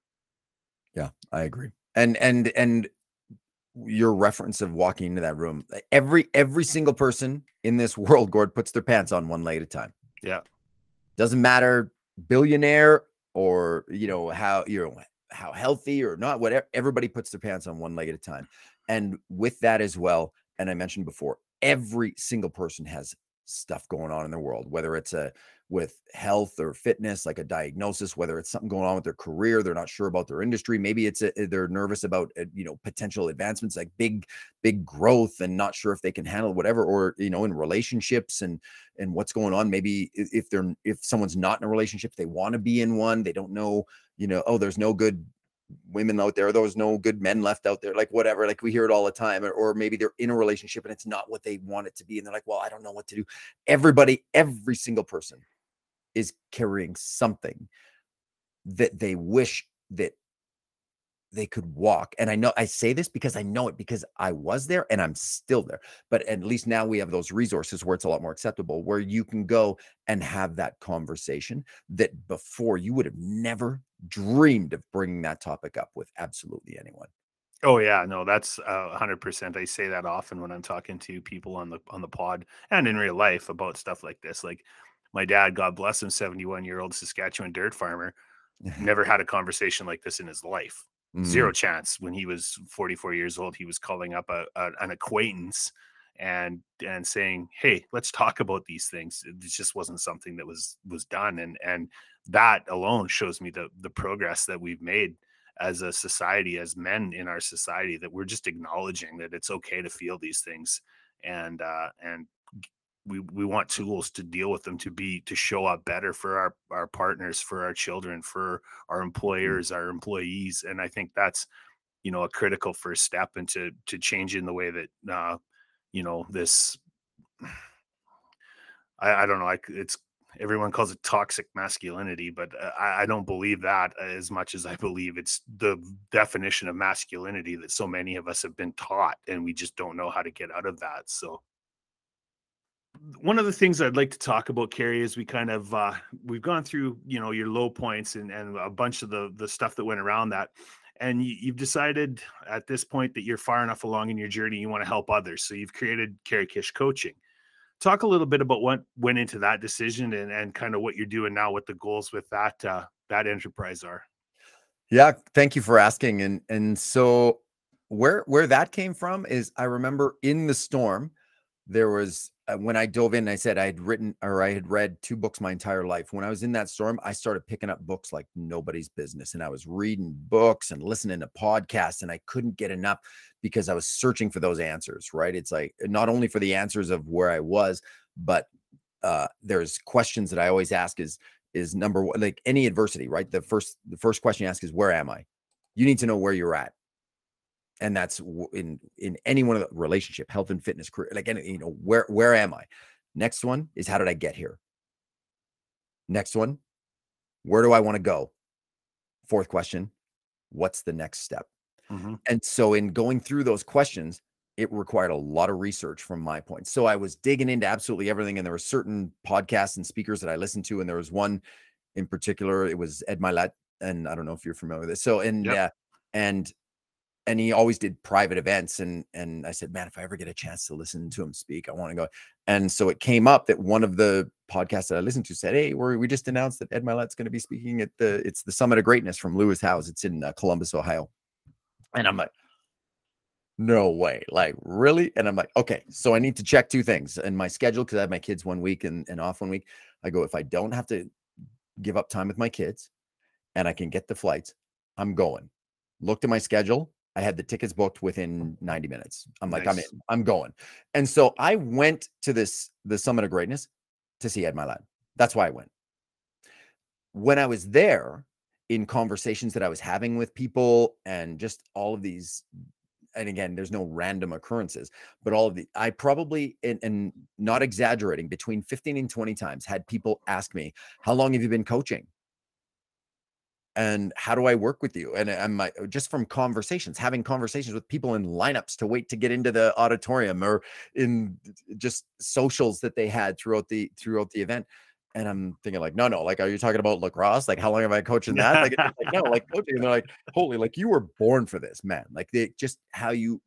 C: Yeah i agree. And and and your reference of walking into that room every every single person in this <laughs> world gord puts their pants on one leg at a time.
B: Yeah.
C: Doesn't matter billionaire or you know how you know how healthy or not whatever everybody puts their pants on one leg at a time. And with that as well and i mentioned before every single person has stuff going on in their world, whether it's a with health or fitness, like a diagnosis, whether it's something going on with their career, they're not sure about their industry. Maybe it's a, they're nervous about uh, you know potential advancements, like big big growth, and not sure if they can handle whatever, or you know in relationships and and what's going on. Maybe if they're if someone's not in a relationship, they want to be in one. They don't know, you know, oh, there's no good women out there there's no good men left out there like whatever like we hear it all the time or, or, maybe they're in a relationship and it's not what they want it to be and they're like well i don't know what to do everybody every single person is carrying something that they wish that they could walk. And I know I say this because I know it because I was there and I'm still there. But at least now we have those resources where it's a lot more acceptable, where you can go and have that conversation that before you would have never dreamed of bringing that topic up with absolutely anyone.
B: Oh yeah, no, that's a hundred percent. I say that often when I'm talking to people on the on the pod and in real life about stuff like this. Like my dad, God bless him, 71 year old Saskatchewan dirt farmer, <laughs> never had a conversation like this in his life. Mm. Zero chance. When he was 44 years old, he was calling up a, a, an acquaintance and and saying, "Hey, let's talk about these things." It just wasn't something that was was done, and and that alone shows me the the progress that we've made as a society, as men in our society, that we're just acknowledging that it's okay to feel these things and uh, and we we want tools to deal with them to be to show up better for our our partners for our children for our mm. employers our employees and i think that's you know a critical first step into to changing the way that uh you know this <sighs> i, I don't know like it's everyone calls it toxic masculinity but uh, I, I don't believe that as much as i believe it's the definition of masculinity that so many of us have been taught and we just don't know how to get out of that so one of the things I'd like to talk about, Cary, is we kind of uh, we've gone through you know your low points and and a bunch of the the stuff that went around that, and you, you've decided at this point that you're far enough along in your journey you want to help others, so you've created Cary Kish Coaching. Talk a little bit about what went into that decision and and kind of what you're doing now, what the goals with that uh, that enterprise are.
C: Yeah, thank you for asking. And and so where where that came from is I remember in the storm there was uh, when I dove in, I said I had written or I had read two books my entire life. When I was in that storm, I started picking up books like nobody's business. And I was reading books and listening to podcasts, and I couldn't get enough because I was searching for those answers, right? It's like not only for the answers of where I was, but uh, there's questions that I always ask is is number one, like any adversity, right? The first the first question you ask is where am I? You need to know where you're at and that's in in any one of the relationship health and fitness career like any, you know where where am i next one is how did i get here next one where do i want to go fourth question what's the next step Mm-hmm. And so, in going through those questions, it required a lot of research from my point. So I was digging into absolutely everything, and there were certain podcasts and speakers that I listened to, and there was one in particular. It was Ed Mylett, and I don't know if you're familiar with it. So and yeah uh, and and he always did private events, and and I said, man, if I ever get a chance to listen to him speak, I want to go. And so it came up that one of the podcasts that I listened to said, hey, we we just announced that Ed Mylett's going to be speaking at the it's the Summit of Greatness from Lewis Howes. It's in uh, Columbus, Ohio. And I'm like, no way. Like, really? And I'm like, okay, so I need to check two things in my schedule because I have my kids one week and, and off one week. I go, if I don't have to give up time with my kids and I can get the flights, I'm going. Looked at my schedule. I had the tickets booked within 90 minutes. I'm like, nice. I'm in, I'm going. And so I went to this, the Summit of Greatness to see Ed Mylett. That's why I went. When I was there, in conversations that I was having with people and just all of these and again there's no random occurrences but all of the i probably and, and, not exaggerating between 15 and 20 times had people ask me how long have you been coaching and how do i work with you and uh, i'm my, uh, just from conversations having conversations with people in lineups to wait to get into the auditorium or in just socials that they had throughout the throughout the event and I'm thinking like, no, no, like, are you talking about lacrosse? Like, how long have I coached that? Like, like no, like coaching. And they're like, holy, like you were born for this, man. Like they just how you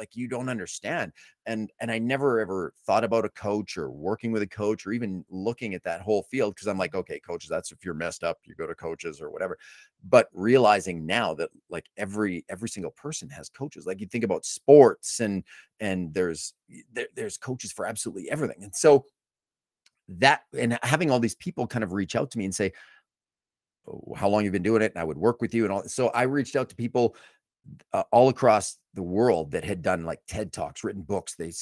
C: like you don't understand. And and I never ever thought about a coach or working with a coach or even looking at that whole field because I'm like, okay, coaches, that's if you're messed up, you go to coaches or whatever. But realizing now that like every every single person has coaches. Like you think about sports and and there's there, there's coaches for absolutely everything. And so that and having all these people kind of reach out to me and say, oh, how long you've been doing it, and I would work with you and all. So I reached out to people uh, all across the world that had done like TED talks, written books, they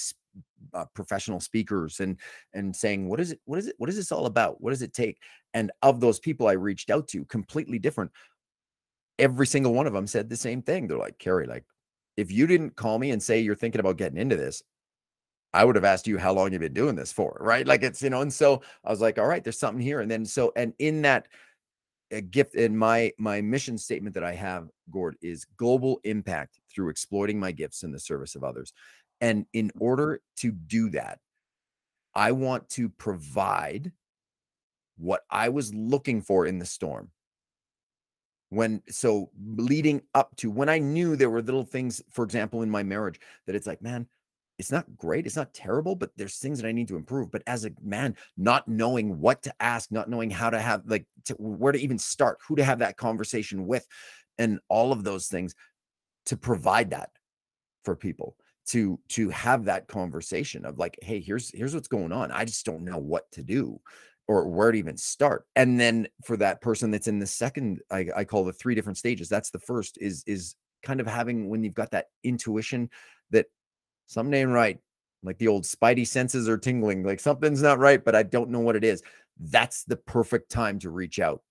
C: uh, professional speakers, and and saying, what is it? What is it? What is this all about? What does it take? And of those people I reached out to, completely different. Every single one of them said the same thing. They're like, Cary, like, if you didn't call me and say you're thinking about getting into this, I would have asked you how long you've been doing this for, right? Like it's, you know, and so I was like, all right, there's something here. And then so, and in that a gift in my my mission statement that I have, Gord, is global impact through exploiting my gifts in the service of others. And in mm-hmm. order to do that, I want to provide what I was looking for in the storm. When so leading up to when I knew there were little things, for example, in my marriage, that it's like, man, it's not great. It's not terrible, but there's things that I need to improve. But as a man, not knowing what to ask, not knowing how to have like to, where to even start, who to have that conversation with, and all of those things to provide that for people to to have that conversation of like, hey, here's here's what's going on. I just don't know what to do or where to even start. And then for that person that's in the second, I, I call the three different stages. That's the first is is kind of having when you've got that intuition something ain't right. Like the old spidey senses are tingling, like something's not right, but I don't know what it is. That's the perfect time to reach out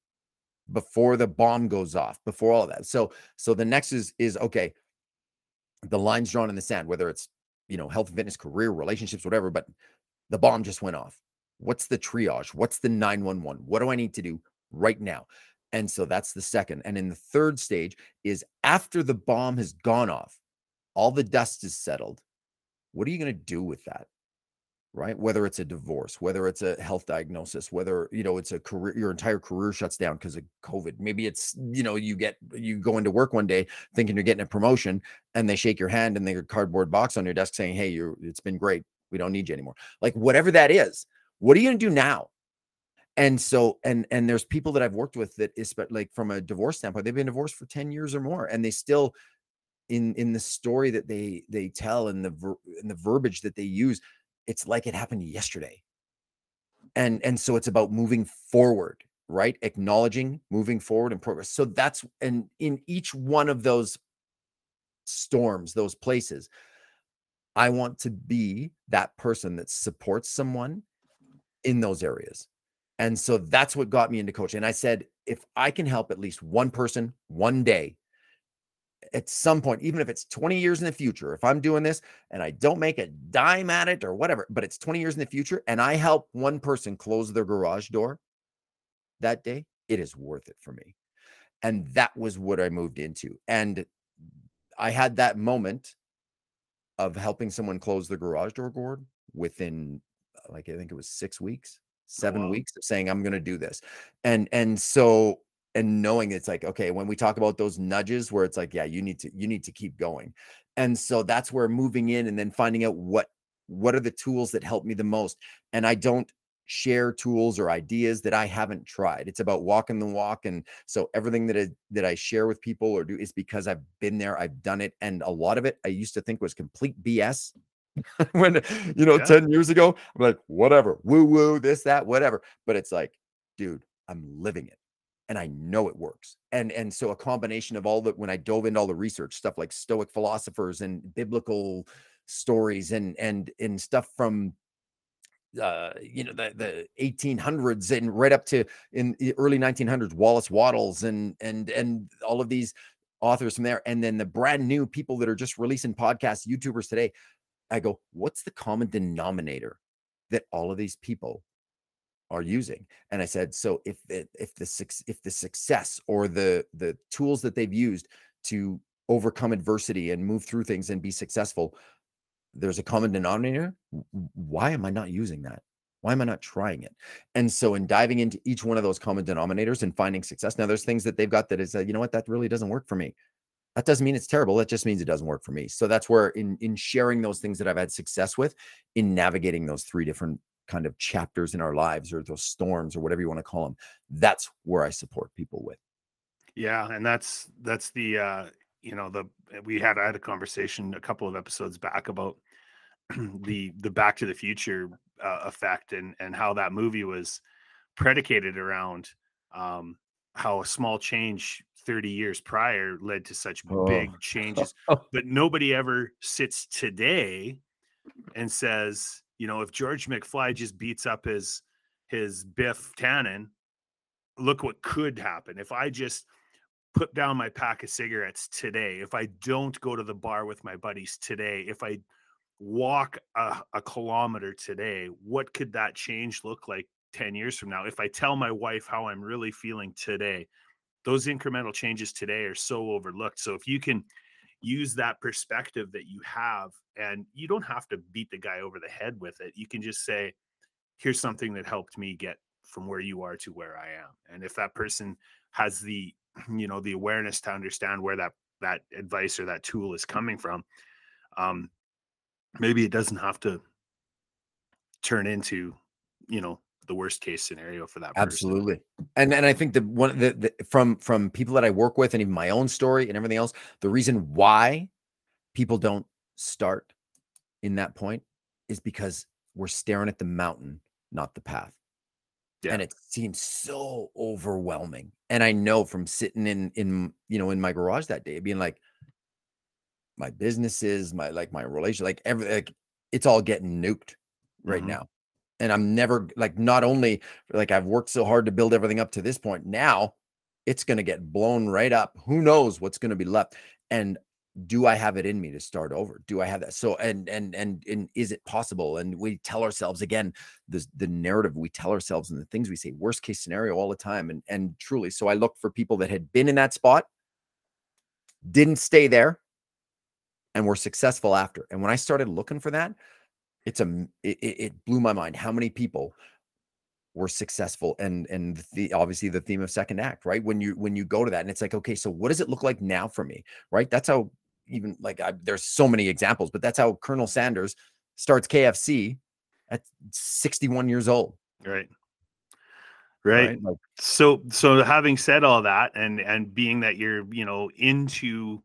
C: before the bomb goes off, before all of that. So, so the next is is okay. The line's drawn in the sand, whether it's you know health, fitness, career, relationships, whatever. But the bomb just went off. What's the triage? What's the 911? What do I need to do right now? And so that's the second. And in the third stage is after the bomb has gone off, all the dust is settled what are you going to do with that? Right? Whether it's a divorce, whether it's a health diagnosis, whether, you know, it's a career, your entire career shuts down because of COVID. Maybe it's, you know, you get, you go into work one day thinking you're getting a promotion and they shake your hand and they got cardboard box on your desk saying, Hey, you're, it's been great. We don't need you anymore. Like whatever that is, what are you going to do now? and so and and there's people that i've worked with that is like from a divorce standpoint they've been divorced for 10 years or more and they still in in the story that they they tell and the ver, in the verbiage that they use it's like it happened yesterday. And and so it's about moving forward right? Acknowledging moving forward and progress. So that's and in each one of those storms those places i want to be that person that supports someone in those areas. And so that's what got me into coaching. And i said if i can help at least one person one day at some point, even if it's 20 years in the future, if I'm doing this and I don't make a dime at it or whatever, but it's 20 years in the future and I help one person close their garage door that day, it is worth it for me. And that was what I moved into. And I had that moment of helping someone close the garage door Gord within like I think it was six weeks, oh, seven
B: wow.
C: weeks of saying I'm gonna do this. And and so and knowing it's like, okay, when we talk about those nudges where it's like, yeah, you need to you need to keep going. And so that's where moving in and then finding out what what are the tools that help me the most. And I don't share tools or ideas that I haven't tried. It's about walking the walk. And so everything that I, that I share with people or do is because I've been there, I've done it. And a lot of it I used to think was complete BS. <laughs> when you know,
B: Yeah.
C: 10 years ago, I'm like, whatever, woo woo, this, that, whatever. But it's like, dude, I'm living it. And I know it works. And and so a combination of all the when I dove into all the research stuff like stoic philosophers and biblical stories and and and stuff from uh you know the the 1800s and right up to in the early 1900s Wallace Wattles and and and all of these authors from there and then the brand new people that are just releasing podcasts YouTubers today I go what's the common denominator that all of these people are using and I said so if if the if the success or the the tools that they've used to overcome adversity and move through things and be successful there's a common denominator why am i not using that? Why am i not trying it? And so in diving into each one of those common denominators and finding success now there's things that they've got that is uh, you know what? That really doesn't work for me. That doesn't mean it's terrible that just means it doesn't work for me. So that's where in in sharing those things that i've had success with in navigating those three different kind of chapters in our lives or those storms or whatever you want to call them that's where i support people with
B: Yeah, and that's that's the uh you know the we had I had a conversation a couple of episodes back about <clears throat> the the Back to the Future uh, effect and and how that movie was predicated around um how a small change 30 years prior led to such big <laughs>
C: Oh.
B: changes but nobody ever sits today and says you know if George McFly just beats up his his Biff Tannen look what could happen if I just put down my pack of cigarettes today, if I don't go to the bar with my buddies today, if I walk a, a kilometer today, what could that change look like 10 years from now? If I tell my wife how I'm really feeling today, those incremental changes today are so overlooked. So if you can use that perspective that you have, and you don't have to beat the guy over the head with it, you can just say, here's something that helped me get from where you are to where I am. And if that person has the you know the awareness to understand where that that advice or that tool is coming from um maybe it doesn't have to turn into you know the worst case scenario for that person.
C: Absolutely. And and I think the one the, the from from people that I work with and even my own story and everything else, the reason why people don't start in that point is because we're staring at the mountain, not the path.
B: Yeah.
C: And it seems so overwhelming. And I know from sitting in in you know in my garage that day, being like, my businesses, my like my relation, like every like it's all getting nuked right
B: Mhm.
C: now. And I'm never like not only like I've worked so hard to build everything up to this point, now it's gonna get blown right up. Who knows what's gonna be left? And do I have it in me to start over? Do I have that? So and and and and is it possible? And we tell ourselves again, this the narrative we tell ourselves and the things we say, worst case scenario all the time. And and truly, so I look for people that had been in that spot, didn't stay there, and were successful after. And when I started looking for that, it's a it, it blew my mind how many people were successful and and the obviously the theme of second act right? When you when you go to that and it's like okay so what does it look like now for me? Right? That's how even like I, there's so many examples but that's how colonel sanders starts kfc at 61 years old.
B: Right. Right?
C: Like
B: so so having said all that and and being that you're you know into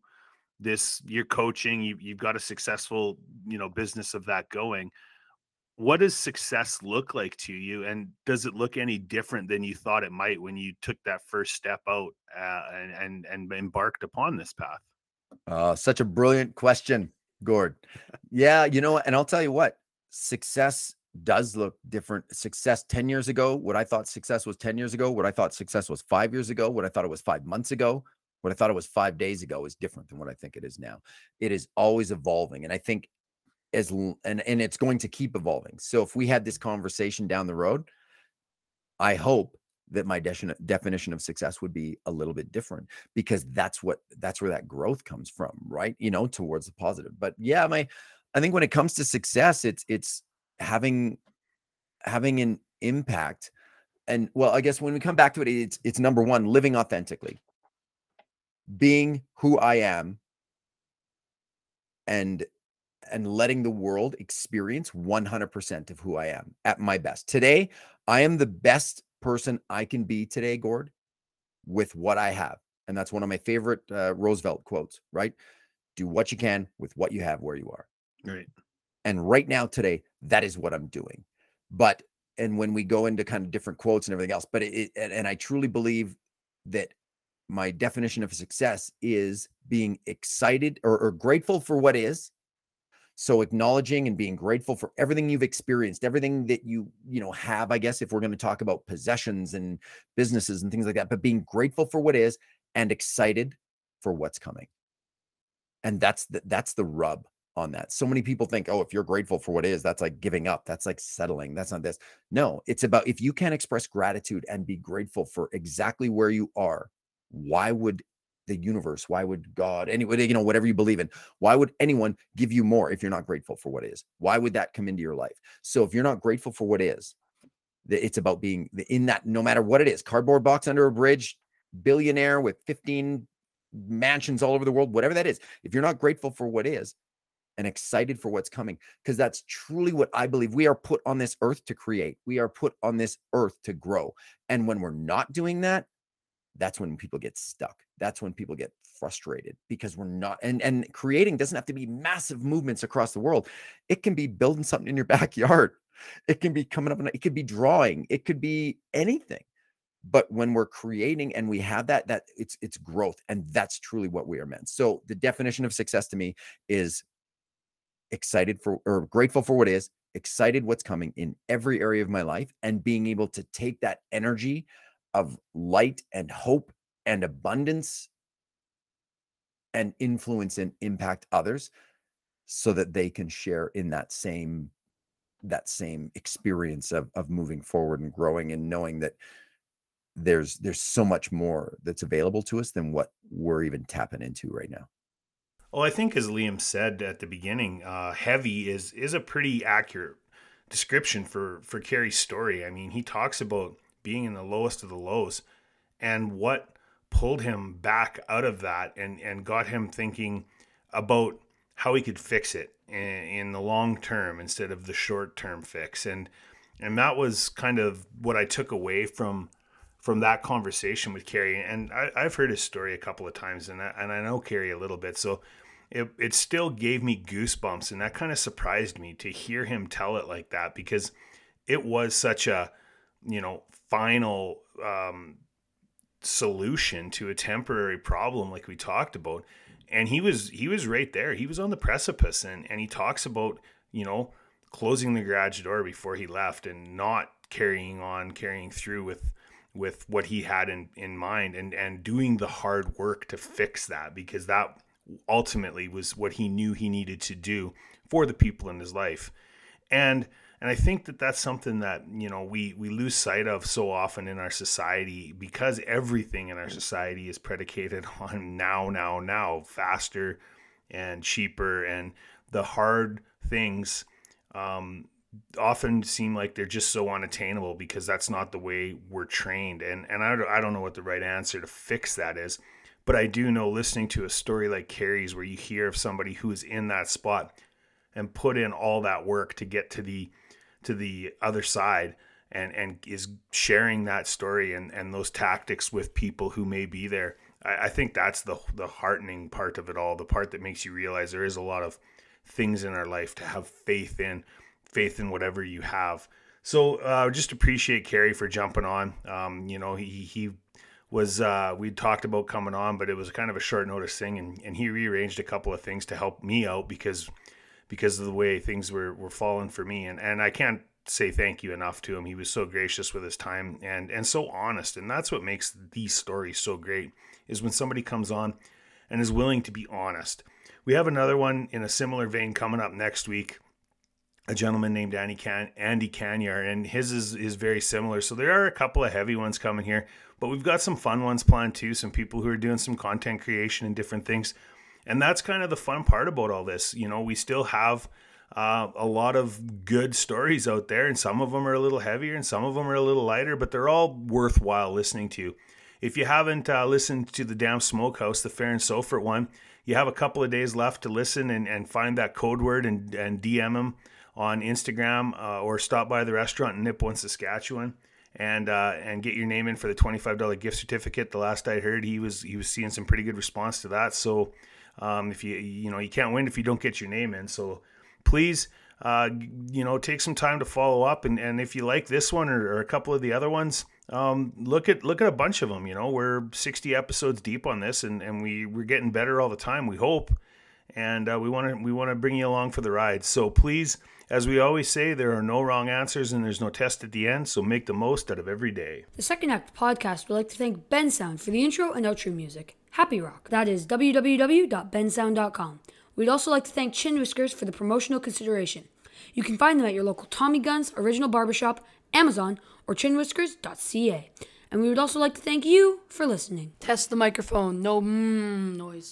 B: this you're coaching you, you've got a successful you know business of that going what does success look like to you and does it look any different than you thought it might when you took that first step out uh, and, and and embarked upon this path
C: Uh, such a brilliant question, Gord. Yeah, you know, and I'll tell you what, success does look different. Success 10 years ago, what I thought success was 10 years ago, what I thought success was five years ago, what I thought it was five months ago, what I thought it was five days ago is different than what I think it is now. It is always evolving. And I think as and and it's going to keep evolving. So if we had this conversation down the road, I hope that my de- definition of success would be a little bit different because that's what that's where that growth comes from right? You know towards the positive. But yeah my i think when it comes to success it's it's having having an impact. And well i guess when we come back to it it's it's number one living authentically. Being who i am and and letting the world experience 100% of who i am at my best. Today i am the best person i can be today gord with what i have and that's one of my favorite uh, roosevelt quotes right? Do what you can with what you have where you are.
B: Right.
C: And right now today that is what i'm doing. But and when we go into kind of different quotes and everything else but it, it and i truly believe that my definition of success is being excited or, or, grateful for what is so acknowledging and being grateful for everything you've experienced everything that you you know have i guess if we're going to talk about possessions and businesses and things like that but being grateful for what is and excited for what's coming and that's the, that's the rub on that. So many people think, oh, if you're grateful for what is, that's like giving up. That's like settling. That's not this. No, it's about if you can express gratitude and be grateful for exactly where you are, why would the universe, why would God, anybody, you know, whatever you believe in, why would anyone give you more if you're not grateful for what is? Why would that come into your life? So if you're not grateful for what is, it's about being in that, no matter what it is, cardboard box under a bridge, billionaire with 15 mansions all over the world, whatever that is. If you're not grateful for what is, and excited for what's coming because that's truly what I believe. We are put on this earth to create, we are put on this earth to grow. And when we're not doing that, that's when people get stuck. That's when people get frustrated because we're not and and creating doesn't have to be massive movements across the world. It can be building something in your <laughs> backyard. It can be coming up it could be drawing. It could be anything. But when we're creating and we have that that it's it's growth and that's truly what we are meant. So the definition of success to me is excited for or grateful for what is, excited what's coming in every area of my life, and being able to take that energy of light and hope and abundance and influence and impact others so that they can share in that same that same experience of of moving forward and growing and knowing that there's there's so much more that's available to us than what we're even tapping into right now
B: well, I think as Liam said at the beginning, uh, heavy is is a pretty accurate description for for Cary's story. I mean, he talks about being in the lowest of the lows and what pulled him back out of that and and got him thinking about how he could fix it in, in the long term instead of the short term fix. And and that was kind of what I took away from from that conversation with Cary and I, have heard his story a couple of times and I, and I know Cary a little bit. So it, it still gave me goosebumps and that kind of surprised me to hear him tell it like that because it was such a you know final um, solution to a temporary problem like we talked about and he was he was right there he was on the precipice and and he talks about you know closing the garage door before he left and not carrying on carrying through with with what he had in in mind and and doing the hard work to fix that because that ultimately was what he knew he needed to do for the people in his life. And and I think that that's something that you know we we lose sight of so often in our society because everything in our society is predicated <laughs> on now, now, now, faster and cheaper, and the hard things um, often seem like they're just so unattainable because that's not the way we're trained. And and I I don't know what the right answer to fix that is. But I do know listening to a story like Cary's, where you hear of somebody who is in that spot and put in all that work to get to the to the other side and and is sharing that story and and those tactics with people who may be there. I, I think that's the the heartening part of it all, the part that makes you realize there is a lot of things in our life to have faith in, faith in whatever you have. So uh, just appreciate Cary for jumping on. Um, you know, he he was uh, we talked about coming on, but it was kind of a short notice thing, and, and he rearranged a couple of things to help me out because because of the way things were were falling for me, and and I can't say thank you enough to him. He was so gracious with his time and and so honest, and that's what makes these stories so great. Is when somebody comes on and is willing to be honest. We have another one in a similar vein coming up next week. a gentleman named Andy Can Andy Canyar, and his is is very similar. So there are a couple of heavy ones coming here, but we've got some fun ones planned too. Some people who are doing some content creation and different things, and that's kind of the fun part about all this. You know, we still have. Uh, a lot of good stories out there, and some of them are a little heavier and some of them are a little lighter, but they're all worthwhile listening to. If you haven't uh, listened to the Damn Smokehouse, the Fair and Sofert one, you have a couple of days left to listen and, and find that code word and, and DM them on Instagram uh, or stop by the restaurant in Nipawin, Saskatchewan, and uh, and get your name in for the twenty five dollar gift certificate. The last I heard, he was he was seeing some pretty good response to that. So um, if you you know you can't win if you don't get your name in. So please. Uh, you know, take some time to follow up, and, and if you like this one or, or a couple of the other ones, um, look at look at a bunch of them. You know, we're 60 episodes deep on this, and, and we we're getting better all the time. We hope, and uh, we want to we want to bring you along for the ride. So please as we always say, there are no wrong answers and there's no test at the end, so make the most out of every day.
A: The Second Act podcast would like to thank Bensound for the intro and outro music. Happy Rock. That is www.bensound.com. We'd also like to thank Chin Whiskers for the promotional consideration. You can find them at your local Tommy Guns, Original Barbershop, Amazon, or chinwhiskers.ca. And we would also like to thank you for listening. Test the microphone. No mmm noise.